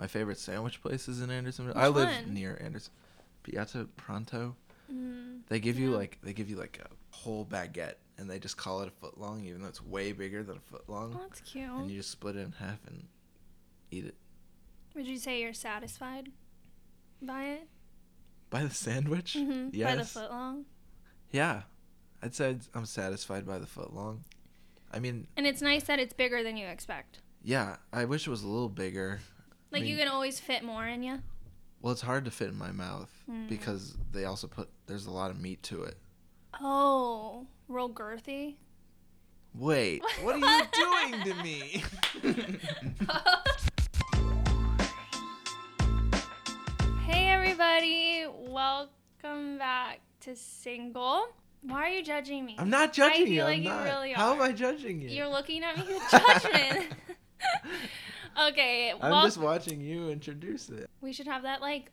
My favorite sandwich place is in Andersonville. Which I live one? near Anderson. Piazza Pronto. Mm, They give you like they give you like a whole baguette, and they just call it a foot long, even though it's way bigger than a foot long. oh, that's cute. And you just split it in half and eat it. Would you say you're satisfied by it? By the sandwich? Mm-hmm. Yes. By the foot long. Yeah, I'd say I'm satisfied by the foot long. I mean, And it's nice that it's bigger than you expect. yeah, I wish it was a little bigger. Like you mean- can always fit more in you. Well, it's hard to fit in my mouth Mm. because they also put there's a lot of meat to it. Oh, real girthy. Wait, what are you doing to me? hey everybody, welcome back to Single. Why are you judging me? I'm not judging feel you. like I'm you not. really How am. I judging you? You're looking at me with judgment. Okay, I'm just watching you introduce it. we should have that like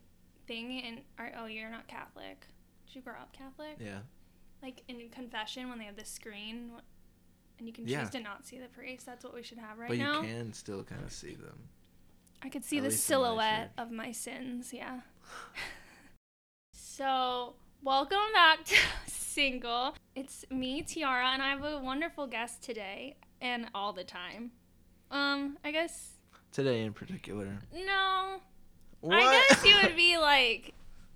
thing in. Or, oh, you're not Catholic. Did you grow up Catholic? Yeah. Like in confession when they have the screen, and you can choose Yeah. to not see the priest. That's what we should have right but now. you can still kind of see them. I could see At the in my silhouette of my sins, yeah. so, welcome back to Single. It's me, Tiara, and I have a wonderful guest today and all the time. Um, I guess Today in particular. no. What? I guess you would be like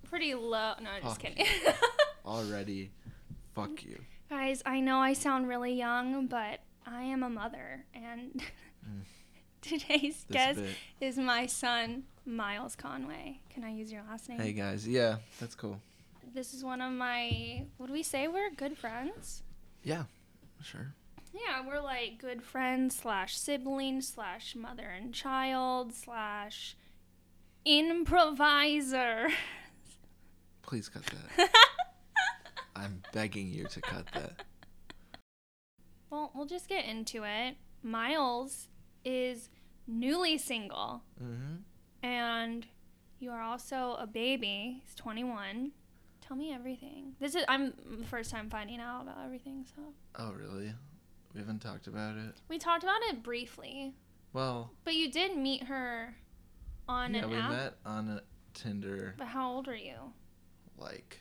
pretty low. No, I'm just Fuck kidding. Already. Fuck you. Guys, I know I sound really young, but I am a mother, and Mm. today's This guest bit. is my son, Miles Conway. Can I use your last name? Hey guys, yeah, that's cool. This is one of my. Would we say we're good friends? Yeah, sure. Yeah, we're like good friends slash siblings slash mother and child slash improviser. Please cut that. I'm begging you to cut that. well, we'll just get into it. Miles is newly single, Mm-hmm. and you are also a baby. He's 21. Tell me everything. This is I'm the first time finding out about everything, so Oh, really? We haven't talked about it. we talked about it briefly. Well, But you did meet her on yeah, an we app. met on a Tinder, But how old are you? like,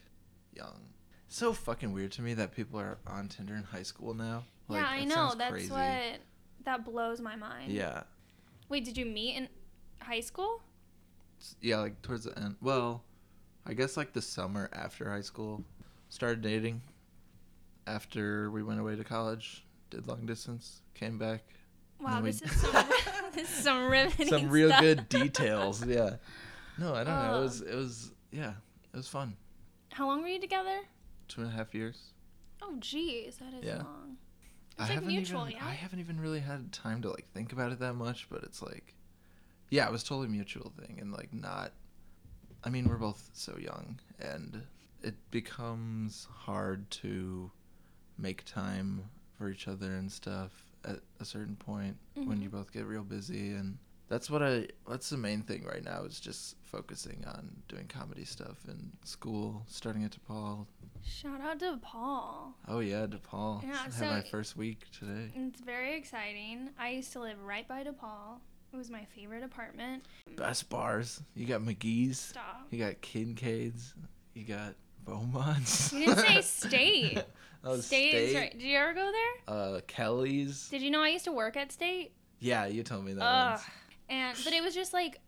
young. So fucking weird to me that people are on Tinder in high school now. Like, yeah, I know. That's crazy. what that blows my mind. Yeah, Wait, did you meet in high school? Yeah, like towards the end. Well, I guess like the summer after high school, started dating. After we went away to college, did long distance, came back. Wow, this is some this is some riveting Some real stuff. good details. Yeah. No, I don't know. It Oh. was it was yeah, it was fun. How long were you together? Two and a half years. Oh, geez, that is Yeah. long. I It's like haven't mutual, even yeah. I haven't even really had time to like think about it that much, but it's like yeah, it was totally mutual thing and like not I mean, we're both so young and it becomes hard to make time for each other and stuff at a certain point when Mhm. you both get real busy and that's what I that's the main thing right now is just focusing on doing comedy stuff in school, starting at DePaul. Shout out to Paul. Oh yeah, DePaul. Yeah, I had my first week today. It's very exciting. I used to live right by DePaul. It was my favorite apartment. Best bars. You got McGee's. Stop. You got Kincade's. You got Beaumont's. You didn't say state. oh, State State. right. Did you ever go there? Uh, Kelly's. Did you know I used to work at State? Yeah, you told me that Ugh. once. And but it was just like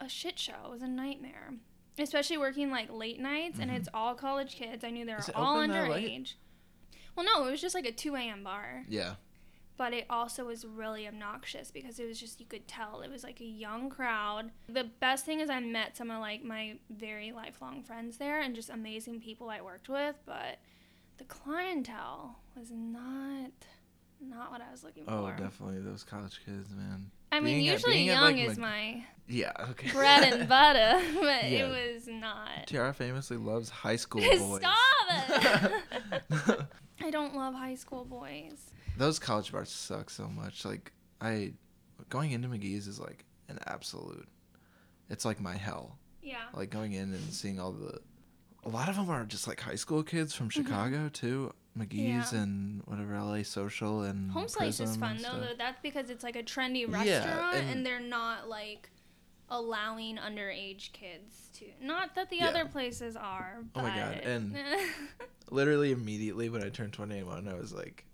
a shit show. It was a nightmare. Especially working like late nights and Mhm. it's all college kids. I knew they were all open that late? underage. Well no, it was just like a two AM bar. Yeah. But it also was really obnoxious because it was just you could tell it was like a young crowd. The best thing is I met some of like my very lifelong friends there and just amazing people I worked with, but the clientele was not not what I was looking Oh, for. Oh, definitely those college kids, man. I mean, Being usually at, young like, is Mc- my Yeah. Okay. bread and butter, but Yeah. it was not. Tiara famously loves high school boys. Stop it! I don't love high school boys. Those college bars suck so much. Like I, going into McGee's is like an absolute. It's like my hell. Yeah. Like going in and seeing all the. A lot of them are just like high school kids from Mhm. Chicago too. McGee's Yeah. and whatever LA Social and Home Slice is fun though, though. That's because it's like a trendy Yeah, restaurant and, and- they're not like allowing underage kids to. Not that the Yeah. other places are. Oh my God, and- Literally immediately when I turned 21, I was like,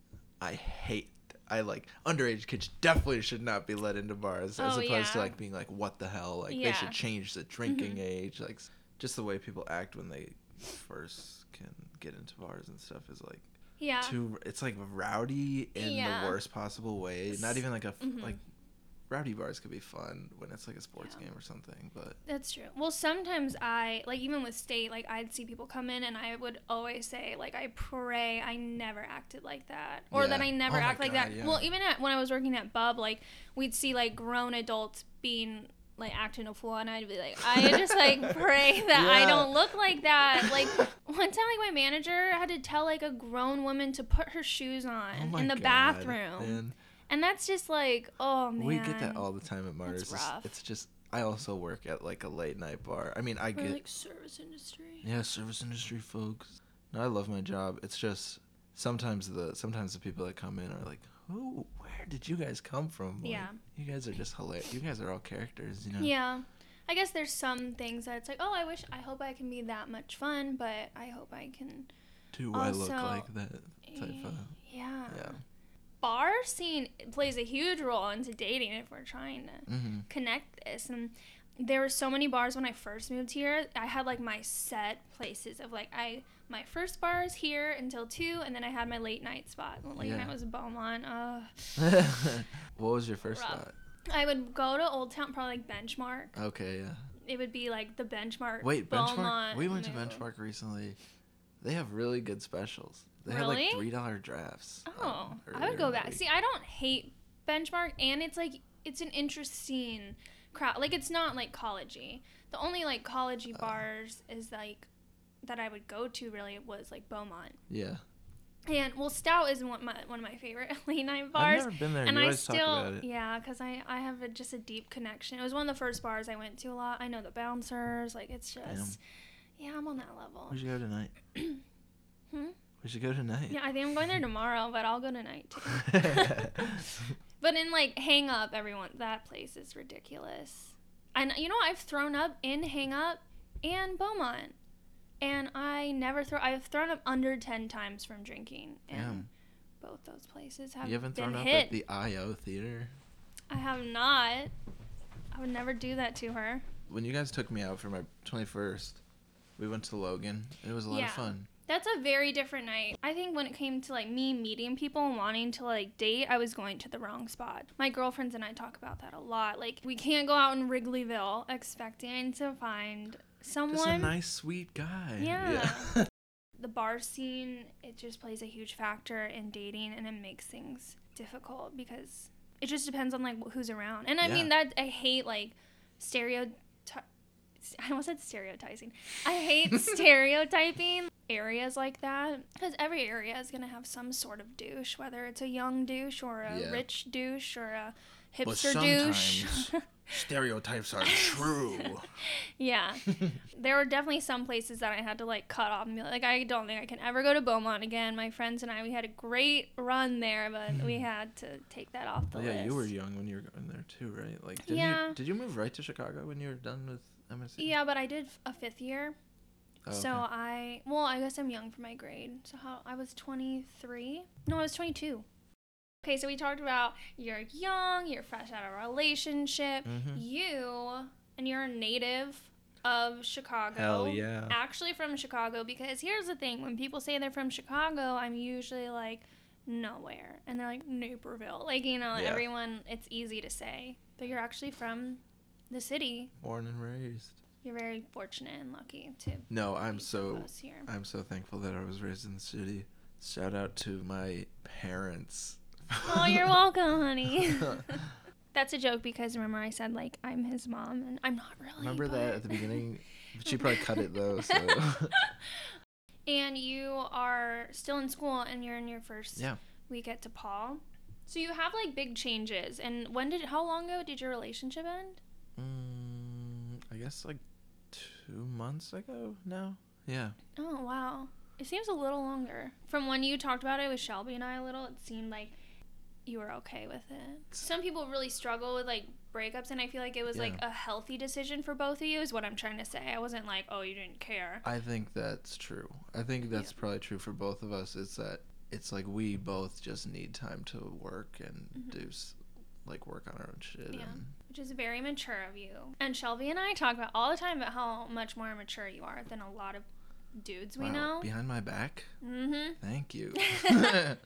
I hate. I like underage kids definitely should not be let into bars as Oh, opposed to like being like what the hell like they should change the drinking Mhm. age like just the way people act when they first can get into bars and stuff is like yeah. too it's like rowdy in Yeah. the worst possible way not even like a Mhm. like rowdy bars could be fun when it's like a sports Yeah. game or something but That's true. Well, sometimes I like even with state, like I'd see people come in, and I would always say, like, I pray I never acted like that, or that I never Oh act like God, that. yeah. Well, even at, when I was working at Bub, like we'd see like grown adults being like acting a fool, and I'd be like, I just like pray that I don't look like that. Like one time, like my manager had to tell like a grown woman to put her shoes on oh in the God, bathroom, man. And that's just like, oh man, we get that all the time at Martyrs It's- it's just I also work at like a late night bar I mean I Or, get like service industry. Yeah, service industry folks. No, I love my job. It's just sometimes the sometimes the people that come in are like, "Who? Where did you guys come from?" Like, Yeah. you guys are just hilarious. You guys are all characters, you know. Yeah. I guess there's some things that it's like, oh, I wish, I hope I can be that much fun, but I hope I can. Do I look like that type of? Yeah. Yeah. Bar scene plays a huge role into dating if we're trying to Mm-hmm. connect this. And there were so many bars when I first moved here. I had like my set places of like, I, my first bar is here until two, and then I had my late night spot. Late Yeah. night was Beaumont. Uh, what was your first Rough. spot? I would go to Old Town, probably like Benchmark. Okay, yeah. It would be like the Benchmark. Wait, benchmark. We went to benchmark recently. They have really good specials. They have Really? like three dollar drafts. Oh, I would go back. See, I don't hate benchmark, and it's like it's an interesting crowd. Like it's not like collegey. The only like collegey Uh. bars is like that I would go to really was like Beaumont. Yeah. And well, Stout is one my one of my favorite late night bars. I've never been there. And you I still, about it. yeah, because I, I have a, just a deep connection. It was one of the first bars I went to a lot. I know the bouncers. Like, it's just, yeah, I'm on that level. We should go tonight. Hmm? We should go tonight. Yeah, I think I'm going there tomorrow, but I'll go tonight too. But in like Hangge-Uppe, everyone that place is ridiculous. And you know, I've thrown up in Hangge-Uppe and Beaumont, and I never throw. I've thrown up under ten times from drinking, and Damn. both those places have You haven't been thrown up hit. at the IO theater? I have not. I would never do that to her. When you guys took me out for my 21st, we went to Logan. It was a lot Yeah. of fun. That's a very different night. I think when it came to like me meeting people and wanting to like date, I was going to the wrong spot. My girlfriends and I talk about that a lot. Like we can't go out in Wrigleyville expecting to find Just someone. a nice, sweet guy. Yeah. the bar scene, it just plays a huge factor in dating and it makes things difficult because it just depends on like who's around. And I mean that I hate like stereo I almost said stereotyping. I hate stereotyping areas like that because every area is going to have some sort of douche, whether it's a young douche or a Yeah. rich douche or a hipster douche. stereotypes are true. yeah. there were definitely some places that I had to like cut off and be like, I don't think I can ever go to Beaumont again. My friends and I, we had a great run there, but we hmm. had to take that off the Well, list. yeah, you were young when you were going there too, right? Like, Yeah. you, did you move right to Chicago when you were done with MSC? Yeah, but I did a fifth year. Oh, So okay. I, well, I guess I'm young for my grade. So how I was 23? No, I was 22. Okay, so we talked about you're young, you're fresh out of a relationship. Mhm. You and you're a native of Chicago. Hell yeah. Actually from Chicago because here's the thing, when people say they're from Chicago, I'm usually like nowhere. And they're like Naperville. Like, you know, Yeah. everyone it's easy to say, but you're actually from the city. Born and raised. You're very fortunate and lucky to No, I'm so here. I'm so thankful that I was raised in the city. Shout out to my parents. Oh, you're welcome, honey. That's a joke because remember I said like I'm his mom and I'm not really. Remember but- that at the beginning? She probably cut it though. So and you are still in school and you're in your first yeah, week at DePaul. So you have like big changes. And when did how long ago did your relationship end? mm, I guess like two months ago now. Yeah, Oh wow. It seems a little longer. From when you talked about it with Shelby and I a little, it seemed like you were okay with it. Some people really struggle with like breakups and I feel like it was like a healthy decision for both of you is what I'm trying to say. I wasn't like, "Oh, you didn't care." I think that's true. I think that's probably true for both of us. It's that it's like we both just need time to work and Mhm. do like work on our own shit. Yeah. And Which is very mature of you. And Shelby and I talk about all the time about how much more mature you are than a lot of dudes we wow, know. behind my back. Mhm. Thank you.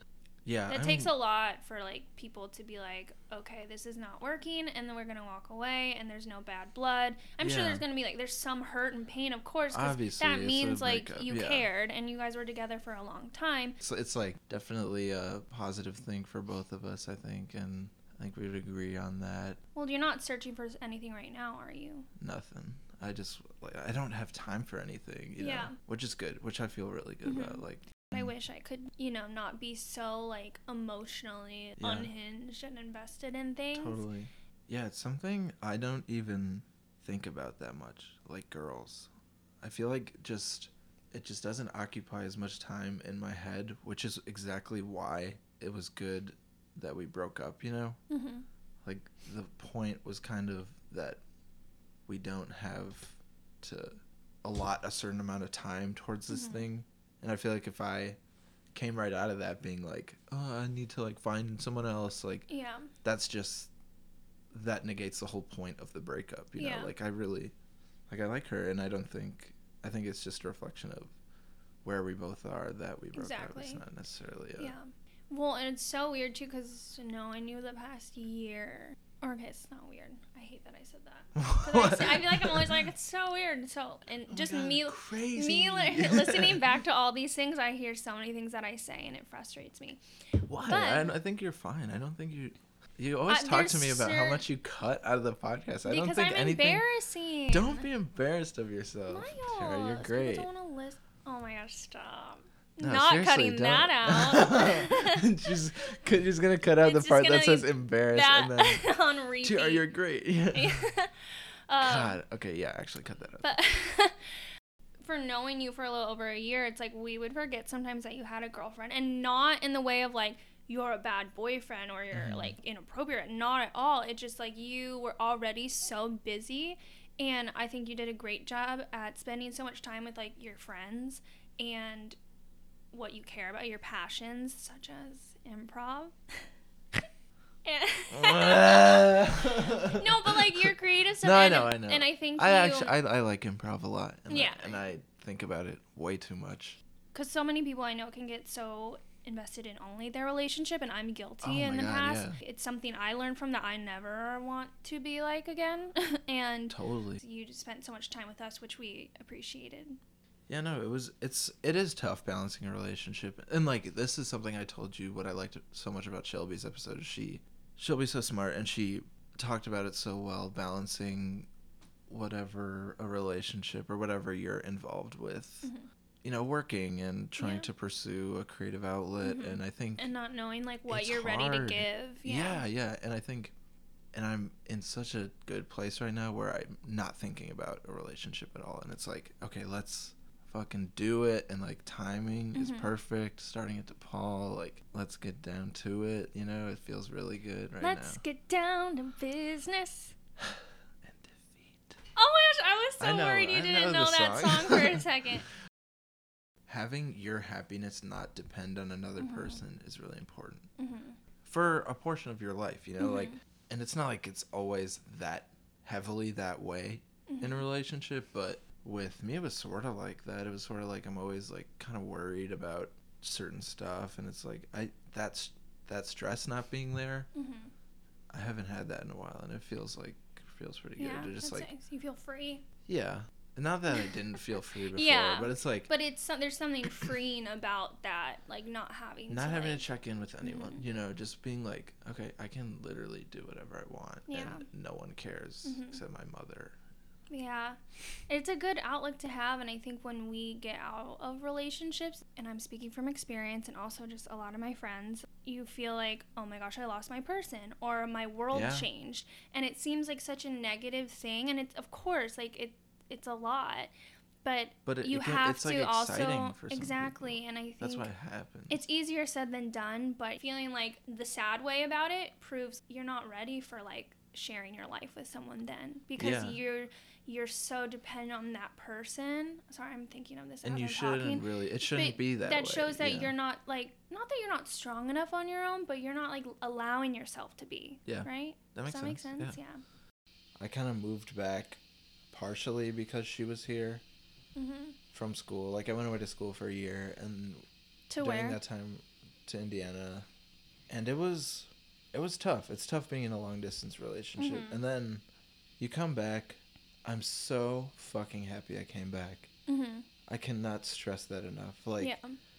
yeah, It takes a lot for like people to be like, okay, this is not working, and then we're gonna walk away, and there's no bad blood. I'm sure there's gonna be like there's some hurt and pain, of course, because Obviously, that means like you yeah. cared and you guys were together for a long time. It's, it's like definitely a positive thing for both of us, I think, and I think we would agree on that. Well, you're not searching for anything right now, are you? Nothing. I just like I don't have time for anything, you Yeah. know, which is good, which I feel really good Mhm. about. Like I wish I could, you know, not be so like emotionally Yeah. unhinged and invested in things. Totally. Yeah, it's something I don't even think about that much, like girls. I feel like just it just doesn't occupy as much time in my head, which is exactly why it was good that we broke up, you know? hmm Like the point was kind of that we don't have to allot a certain amount of time towards this Mhm. thing. And I feel like if I came right out of that being like, "Oh, I need to like find someone else," like Yeah. that's just that negates the whole point of the breakup you Yeah. know like i really like i like her and i don't think i think it's just a reflection of where we both are that we broke up it's not necessarily a, Yeah. Well, and it's so weird too because no, I knew the past year. Or okay, it's not weird. I hate that I said that. I, I feel like I'm always like it's so weird. So and Oh just God, me crazy. me li- listening back to all these things, I hear so many things that I say and it frustrates me. why but- I, I think you're fine i don't think you you always Uh, talk to me about how much you cut out of the podcast i don't because think I'm anything embarrassing. don't be embarrassed of yourself Miles, Tara, you're great don't want to listen. Oh my gosh, stop. No, Not cutting that don't. out. she's, she's gonna cut out It's the part that says embarrassed that and then on repeat. Tara, you're great yeah. um, God. Okay. Yeah. Actually, cut that out. But for knowing you for a little over a year, it's like we would forget sometimes that you had a girlfriend, and not in the way of like you're a bad boyfriend or you're Mhm. like inappropriate. Not at all. It's just like you were already so busy, and I think you did a great job at spending so much time with like your friends and what you care about, your passions, such as improv. No, but like your creative stuff. No, I know, I know. And I think I you, actually I, I like improv a lot. And Yeah. I, and I think about it way too much. because so many people I know can get so invested in only their relationship, and I'm guilty Oh in the God, past. yeah. It's something I learned from that I never want to be like again. and Totally. you spent so much time with us, which we appreciated. Yeah. No. It was. It's. It is tough balancing a relationship. And like this is something I told you. What I liked so much about Shelby's episode. is She. Shelby's so smart, and she talked about it so well, balancing whatever a relationship or whatever you're involved with. Mhm. You know, working and trying Yeah. to pursue a creative outlet, Mhm. and I think And not knowing like what you're ready to hard. give. Yeah. yeah, and I think, and I'm in such a good place right now where I'm not thinking about a relationship at all, and it's like, okay, let's fucking do it, and like timing is Mhm. perfect. Starting at DePaul, like let's get down to it. You know, it feels really good right Let's now. get down to business. and defeat. Oh my gosh, I was so I know, worried you I didn't know know, that song. song for a second. Having your happiness not depend on another Mhm. person is really important hmm for a portion of your life. You know, like, Mhm. and it's not like it's always that heavily that way in a Mhm. relationship, but with me it was sort of like that. It was sort of like I'm always like kind of worried about certain stuff and it's like I that's that stress not being there. Mhm. I haven't had that in a while and it feels like feels pretty Yeah, good. To just like nice. You feel free. yeah. Not that I didn't feel free before, Yeah, but it's like But it's there's something freeing about that, like not having not to, having like, to check in with anyone, Mhm. you know, just being like, okay, I can literally do whatever I want Yeah. and no one cares Mhm. except my mother. Yeah. It's a good outlook to have and I think when we get out of relationships and I'm speaking from experience and also just a lot of my friends, you feel like, "Oh my gosh, I lost my person or my world Yeah. changed." And it seems like such a negative thing and it's of course like it it's a lot. But, But it, you can- have it's to like also exactly people. and I think That's why it happens. it's easier said than done, but feeling like the sad way about it proves you're not ready for like sharing your life with someone then because Yeah. you're you're so dependent on that person. Sorry, I'm thinking of this and as you I'm shouldn't talking. really. It shouldn't But be that. that way, shows that yeah. you're not like not that you're not strong enough on your own, but you're not like allowing yourself to be. Yeah. Right? That makes Does that make sense, sense? yeah. Yeah. I kind of moved back, partially because she was here Mhm. from school. Like I went away to school for a year, and To during where? that time to Indiana, and it was it was tough. It's tough being in a long distance relationship, Mhm. and then you come back. I'm so fucking happy I came back. Mhm. I cannot stress that enough. Like yeah.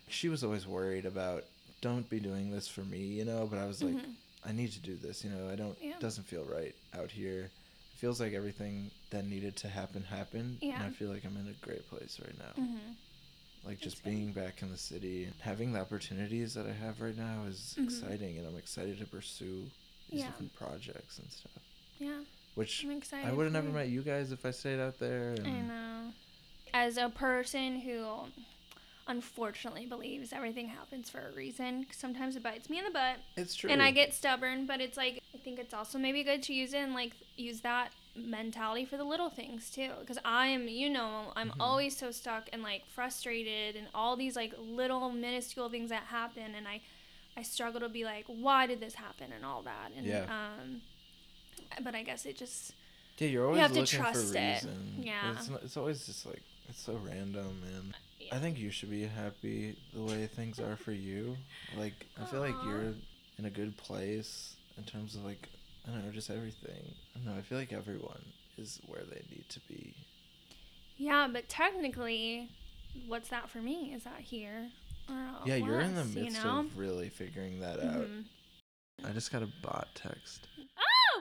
she was always worried about don't be doing this for me, you know, but I was like Mhm. I need to do this, you know. I don't Yeah. it doesn't feel right out here. It feels like everything that needed to happen happened, Yeah. and I feel like I'm in a great place right now. Mhm. Like just That's good. being back in the city and having the opportunities that I have right now is Mhm. exciting, and I'm excited to pursue these Yeah. different projects and stuff. Yeah. Which. I would have never met you guys if I stayed out there. And I know. As a person who unfortunately believes everything happens for a reason, sometimes it bites me in the butt It's true. and I get stubborn, but it's like I think it's also maybe good to use it and like use that mentality for the little things too because I am you know I'm Mhm. always so stuck and like frustrated and all these like little minuscule things that happen and I I struggle to be like why did this happen and all that and Yeah. um but I guess it just yeah, you're always you have to trust for it. reason. Yeah. It's, it's always just like it's so random and. yeah. I think you should be happy the way things are for you. Like I feel like you're in a good place in terms of like I don't know, just everything. I don't know. I feel like everyone is where they need to be. Yeah, but technically, what's that for me? Is that here? Yeah, you're in the midst you know? of really figuring that out. Mhm. I just got a bot text.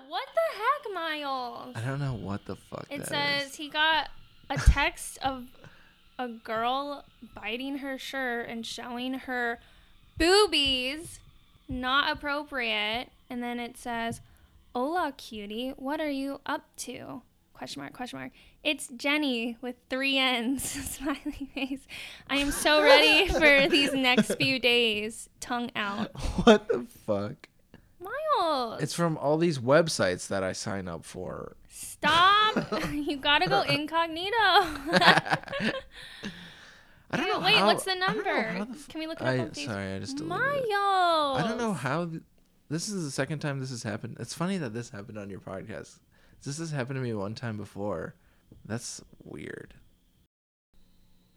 What the heck, Miles? I don't know what the fuck It that says is. he got a text of a girl biting her shirt and showing her boobies. Not appropriate. And then it says, Hola, cutie. What are you up to? Question mark, question mark. It's Jenny with three N's. Smiley face. I am so ready for these next few days. Tongue out. what the fuck? Miles. It's from all these websites that I sign up for. Stop. you gotta go incognito. I don't know Wait, how- what's the I don't know number? the f- Can we look it up I sorry, I just deleted Miles. I don't know how. Th- this is the second time this has happened. It's funny that this happened on your podcast. This has happened to me one time before. That's weird.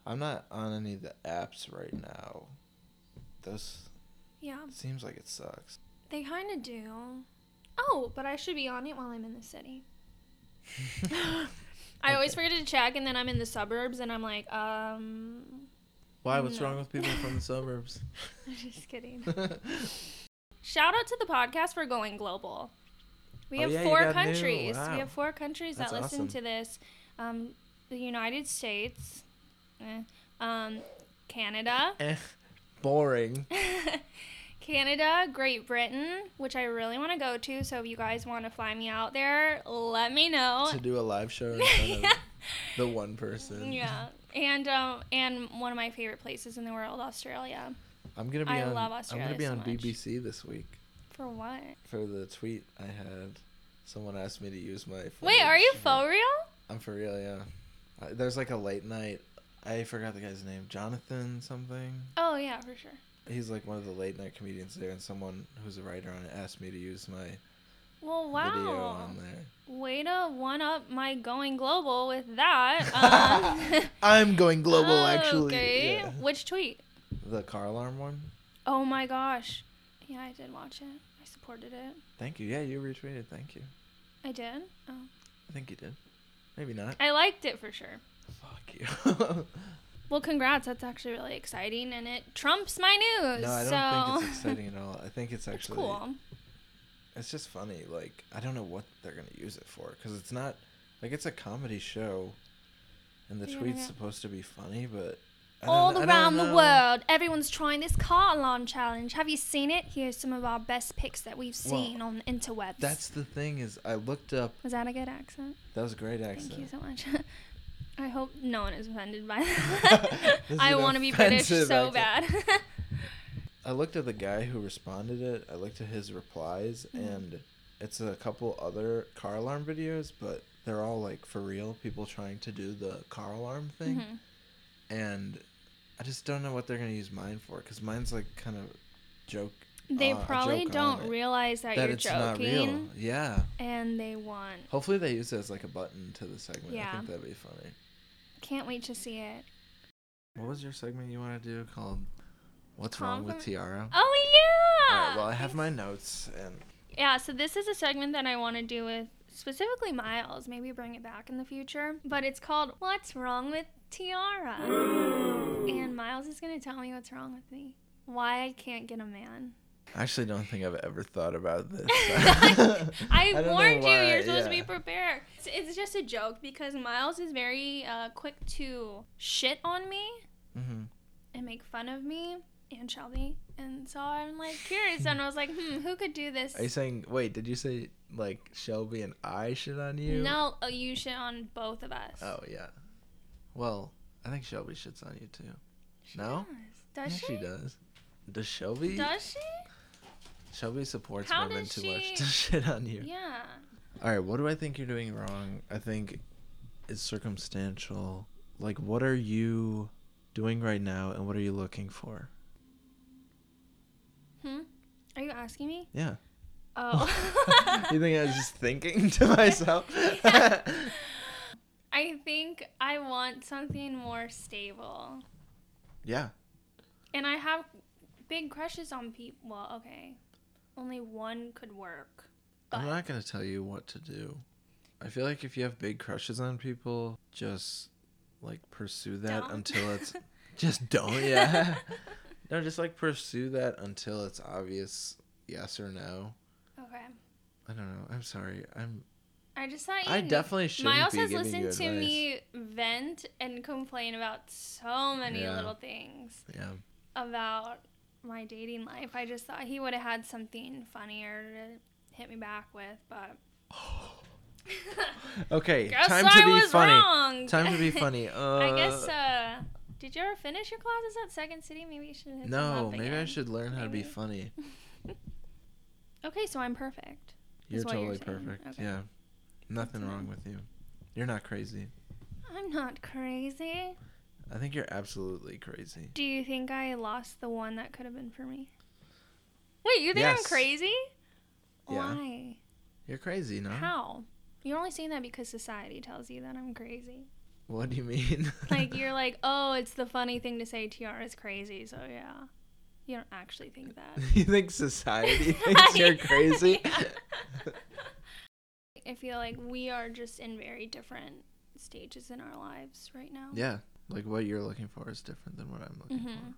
I'm not on any of the apps right now. Those Yeah, seems like it sucks. They kind of do. Oh, but I should be on it while I'm in the city. I always forget to check, and then I'm in the suburbs, and I'm like, um. Why? What's No. wrong with people from the suburbs? I'm just kidding. Shout out to the podcast for going global. We Oh, have yeah, four countries. Wow. We have four countries That's that listen awesome. to this. Um, the United States, eh, um, Canada, eh, boring. Canada, Great Britain, which I really want to go to. So if you guys want to fly me out there, let me know. to do a live show in front of the one person. yeah, and um, and one of my favorite places in the world, Australia. I'm gonna be I on. love I'm gonna be so on much. BBC this week For what? for the tweet I had. Someone asked me to use my. Wait, are you for real? I'm for real, yeah. Uh, there's like a late night. I forgot the guy's name. Jonathan something. Oh yeah, for sure. He's like one of the late night comedians there, and someone who's a writer on it asked me to use my Well, wow. video on there. Way to one up my going global with that. Um, I'm going global, actually. Okay. Yeah. Which tweet? The car alarm one. Oh my gosh. Yeah, I did watch it. I supported it. Thank you. Yeah, you retweeted. Thank you. I did. Oh. I think you did. Maybe not. I liked it for sure. Fuck you. Well, congrats. That's actually really exciting, and it trumps my news. no, I don't so think it's exciting at all. I think it's it's actually cool. it's just funny. Like I don't know what they're gonna use it for because it's not like it's a comedy show, and the Yeah, tweet's yeah. supposed to be funny, but All kn- I don't around the world, everyone's trying this car alarm challenge. Have you seen it? Here's some of our best picks that we've Well, seen on the interwebs. That's the thing is I looked up. Was that a good accent? That was a great accent. Thank you so much. I hope no one is offended by that. I want to be British so bad. I looked at the guy who responded it. I looked at his replies, Mhm. and it's a couple other car alarm videos, but they're all like for real people trying to do the car alarm thing, Mhm. and I just don't know what they're gonna use mine for because mine's like kind of joke. They uh, a probably joke don't on it, realize that, that you're it's not real. joking, Yeah. and they want. Hopefully they use it as like a button to the segment. I Yeah. think that'd be funny. Can't wait to see it. What was your segment you want to do called "What's Wrong with Tiara"? Oh yeah. All right. Well, I have my notes and Yeah, so this is a segment that I want to do with specifically Miles. Maybe bring it back in the future. But it's called What's Wrong with Tiara? and Miles is going to tell me what's wrong with me. Why I can't get a man. I actually don't think I've ever thought about this. I, don't warned you, you're supposed to be prepared. It's, it's just a joke because Miles is very uh, quick to shit on me hmm and make fun of me and Shelby. And so I'm like curious and I was like, hmm, who could do this? Are you saying? Wait, did you say like Shelby and I shit on you? No, uh, you shit on both of us. Oh yeah. Well, I think Shelby shits on you too. She no? Does, does yeah, she? she does. Does Shelby? Does she? Shelby supports How women does too much to shit on you. Yeah. All right, what do I think you're doing wrong? I think it's circumstantial. Like, what are you doing right now, and what are you looking for? Hmm? Are you asking me? Yeah. Oh. you think I was just thinking to myself? I think I want something more stable. yeah. And I have big crushes on people. Well, okay. Only one could work. I'm not gonna tell you what to do. I feel like if you have big crushes on people, just like pursue that Don't. until it's just don't. Yeah. no, just like pursue that until it's obvious yes or no. okay. I don't know. I'm sorry. I'm. I just thought you I definitely shouldn't Miles be has listened to me vent and complain about so many Yeah. little things Yeah. about my dating life. I just thought he would have had something funnier to hit me back with, but Okay. time to be funny. Time to be funny. Uh, I guess. Uh, did you ever finish your classes at Second City? Maybe you should. hit no. Maybe I should learn how to be funny. Okay, so I'm perfect. You're what you're totally perfect. Okay. Yeah. Nothing That's wrong with you. You're not crazy. I'm not crazy. I think you're absolutely crazy. Do you think I lost the one that could have been for me? Wait, you think I'm crazy? Yeah. Why? You're crazy, no? How? You're only saying that because society tells you that I'm crazy. What do you mean? Like you're like, oh, it's the funny thing to say. Tr is crazy, so yeah. You don't actually think that. you think society thinks you're crazy? I feel like we are just in very different stages in our lives right now. yeah. Like what you're looking for is different than what I'm looking Mhm. for.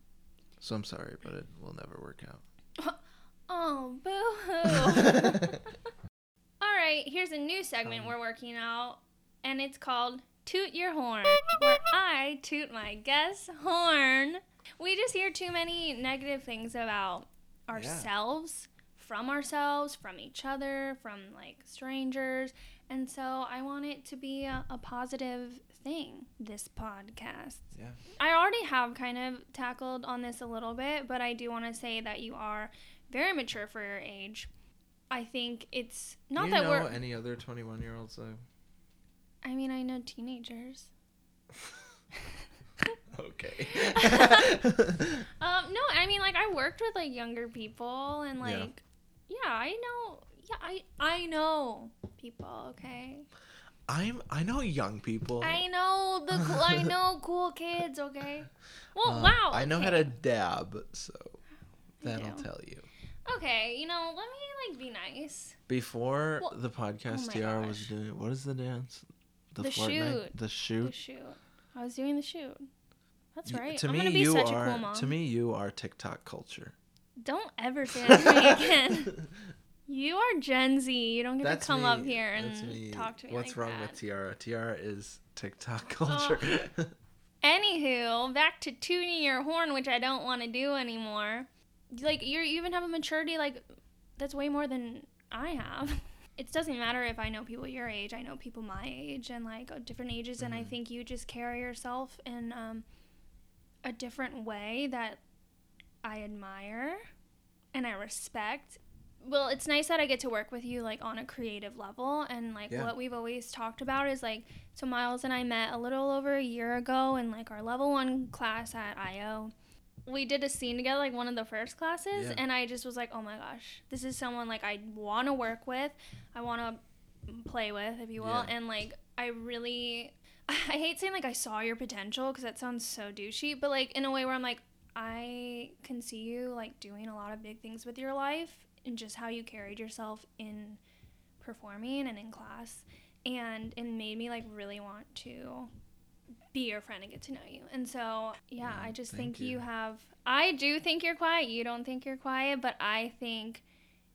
So I'm sorry, but it will never work out. Oh, boo hoo. All right, here's a new segment Um, we're working out, and it's called Toot Your Horn, where I toot my guest horn. We just hear too many negative things about ourselves, from ourselves, from each other, from like strangers, and so I want it to be a, a positive thing, this podcast. Yeah. I already have kind of tackled on this a little bit, but I do want to say that you are very mature for your age. I think it's not do you that know we're. any other 21 year olds though? I mean, I know teenagers. okay. Um, no, I mean, like I worked with like younger people, and Yeah. like, yeah, I know. Yeah, I I know people. Okay, I'm. I know young people. I know the cool. I know cool kids. Okay. Well, Uh, wow. I know how to dab, so that'll tell you. Okay, you know, let me like be nice. Before Well- the podcast, oh my Tiara was doing what is the dance? The Fortnite? shoot. The shoot. The shoot. I was doing the shoot. That's Y- right. To I'm me, you such are. a cool mom. To me, you are TikTok culture. Don't ever say that to me again. You are Gen Z. You don't get That's to come up here and talk to me What's like wrong that. Oh. with Tiara? Tiara is TikTok culture. Anywho, back to tuning your horn, which I don't want to do anymore. Like you you even have a maturity like that's way more than I have. It doesn't matter if I know people your age. I know people my age and like uh, different ages, and I Mhm. think you just carry yourself in um, a different way that I admire and I respect. Well, it's nice that I get to work with you like on a creative level and like Yeah. what we've always talked about is like so Miles and I met a little over a year ago in like our level 1 class at IO. We did a scene together like one of the first classes Yeah. and I just was like, "Oh my gosh, this is someone like I want to work with, I want to play with, if you will." Yeah. And like I really I hate saying like I saw your potential cuz that sounds so douchey, but like in a way where I'm like I can see you like doing a lot of big things with your life and just how you carried yourself in performing and in class and it made me like really want to be your friend and get to know you. And so, yeah, Yeah, I just think you. you. have I do think you're quiet. You don't think you're quiet, but I think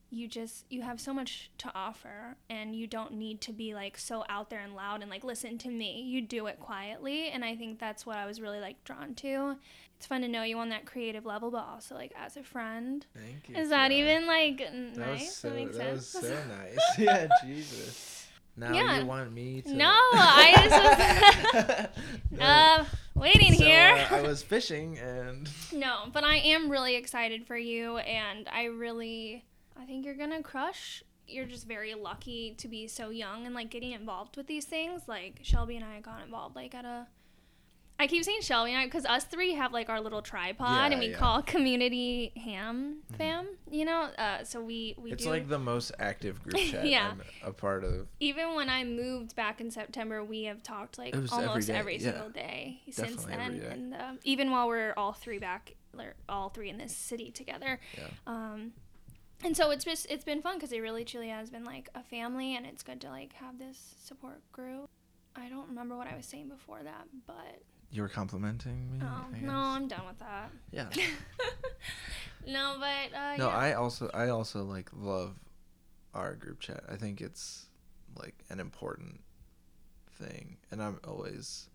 you just you have so much to offer and you don't need to be like so out there and loud and like listen to me. You do it quietly and I think that's what I was really like drawn to. It's fun to know you on that creative level but also like as a friend. Thank you. Is that even like That nice? was so. that makes That was so nice. Yeah, Jesus. Now Yeah. you want me to? No, I just was uh, waiting So, here. uh, I was fishing and. No, but I am really excited for you, and I really, I think you're gonna crush. You're just very lucky to be so young and like getting involved with these things. Like Shelby and I got involved like at a. I keep saying Shelby and I because us three have like our little tripod, Yeah, and we yeah. call community ham fam. You know, uh, so we we It's do. like the most active group chat Yeah. I'm a part of. even when I moved back in September, we have talked like It was every almost day, every, yeah. single day since then. day. And um, even while we're all three back, all three in this city together. Yeah. Um, and so it's just it's been fun because it really truly has been like a family, and it's good to like have this support group. I don't remember what I was saying before that, but You were complimenting me. oh no. I'm done with that. Yeah. no, but uh, No, yeah. I also I also like love our group chat. I think it's like an important thing, and I'm always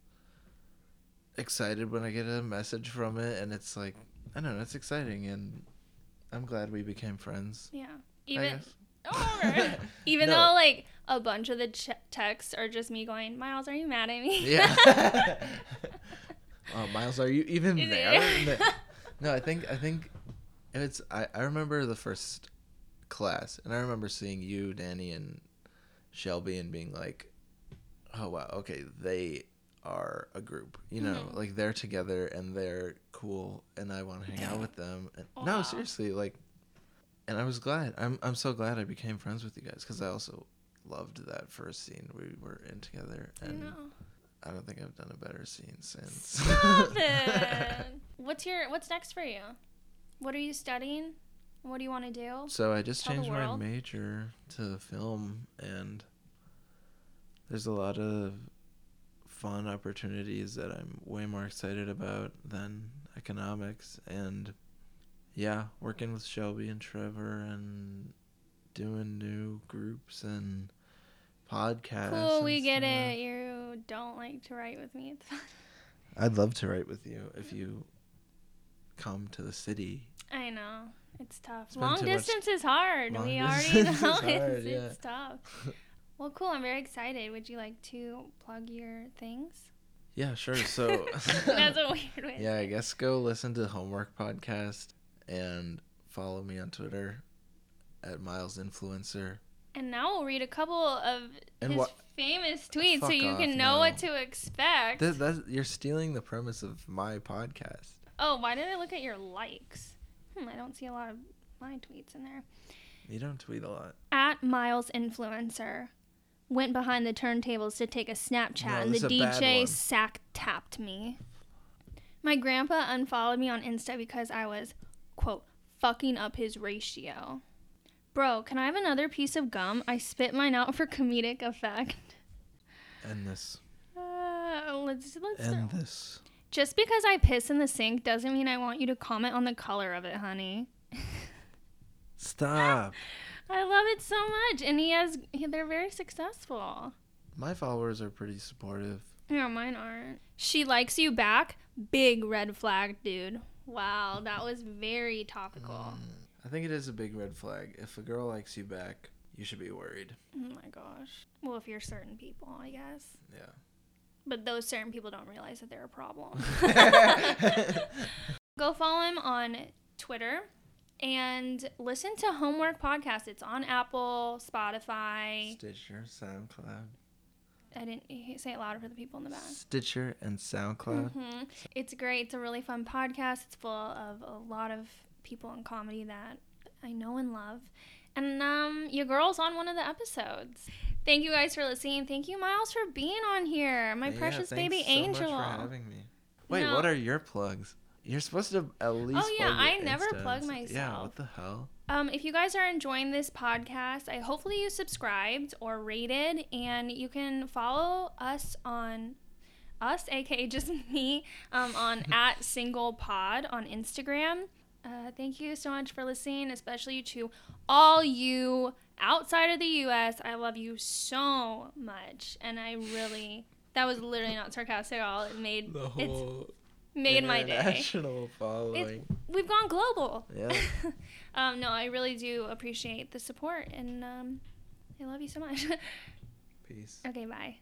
excited when I get a message from it, and it's like I don't know, it's exciting, and I'm glad we became friends. yeah. Even guess. Oh, even No. though like a bunch of the ch- texts are just me going, Miles, are you mad at me? Yeah. Oh, Miles, are you even there? No- I think I think it's I, I remember the first class and I remember seeing you, Danny and Shelby and being like, Oh wow, okay, they are a group. You know, Mhm. like they're together and they're cool and I wanna hang out with them. And, No, seriously, like and I was glad. I'm I'm so glad I became friends with you guys because I also loved that first scene we were in together I and know. I don't think I've done a better scene since. Stop it. What's your What's next for you? What are you studying? What do you want to do? so I just Tell changed my major to film, and there's a lot of fun opportunities that I'm way more excited about than economics. And yeah, working with Shelby and Trevor and doing new groups and podcasts. Cool, we get stuff. it. You don't like to write with me. It's fine. I'd love to write with you if you come to the city. I know. It's tough. Long much- distance is hard. Long we already know it's, hard, yeah. it's tough. Well, cool. I'm very excited. Would you like to plug your things? Yeah, sure. So That's a weird way. Yeah, I guess go listen to the Homework Podcast and follow me on Twitter at Miles Influencer. And now we'll read a couple of And his what- famous tweets so you off, can know what to expect. That, that's, you're stealing the premise of my podcast. oh, why did I look at your likes? Hmm, I don't see a lot of my tweets in there. You don't tweet a lot. At Miles Influencer went behind the turntables to take a Snapchat No, and the is a bad DJ sack tapped me. My grandpa unfollowed me on Insta because I was, quote, fucking up his ratio. Bro, can I have another piece of gum? I spit mine out for comedic effect. End this. Uh, let's let's End this. Just because I piss in the sink doesn't mean I want you to comment on the color of it, honey. Stop. I love it so much, and he has. He, they're very successful. My followers are pretty supportive. Yeah, mine aren't. She likes you back. Big red flag, dude. Wow, that was very topical. Mm, I think it is a big red flag. If a girl likes you back, you should be worried. Oh my gosh. Well, if you're certain people, I guess. Yeah. But those certain people don't realize that they're a problem. Go follow him on Twitter and listen to Homework Podcast. It's on Apple, Spotify. Stitcher, SoundCloud. I didn't say it louder for the people in the back. Stitcher and SoundCloud. hmm It's great. It's a really fun podcast. It's full of a lot of people in comedy that I know and love. And um, your girl's on one of the episodes. Thank you guys for listening. Thank you, Miles, for being on here. My Yeah, precious baby so angel. Much for having me. Wait, No. what are your plugs? You're supposed to at least. Oh, yeah, I never plug stuff. Yeah, myself. what the hell? Um, if you guys are enjoying this podcast, I hopefully you subscribed or rated, and you can follow us on us, aka just me, um, on at single pod on Instagram. Uh, thank you so much for listening, especially to all you outside of the U.S. I love you so much, and I really that was literally not sarcastic at all. It made The whole made my day. international following. We've gone global. Yeah. um, no, I really do appreciate the support, and um, I love you so much. Peace. okay, bye.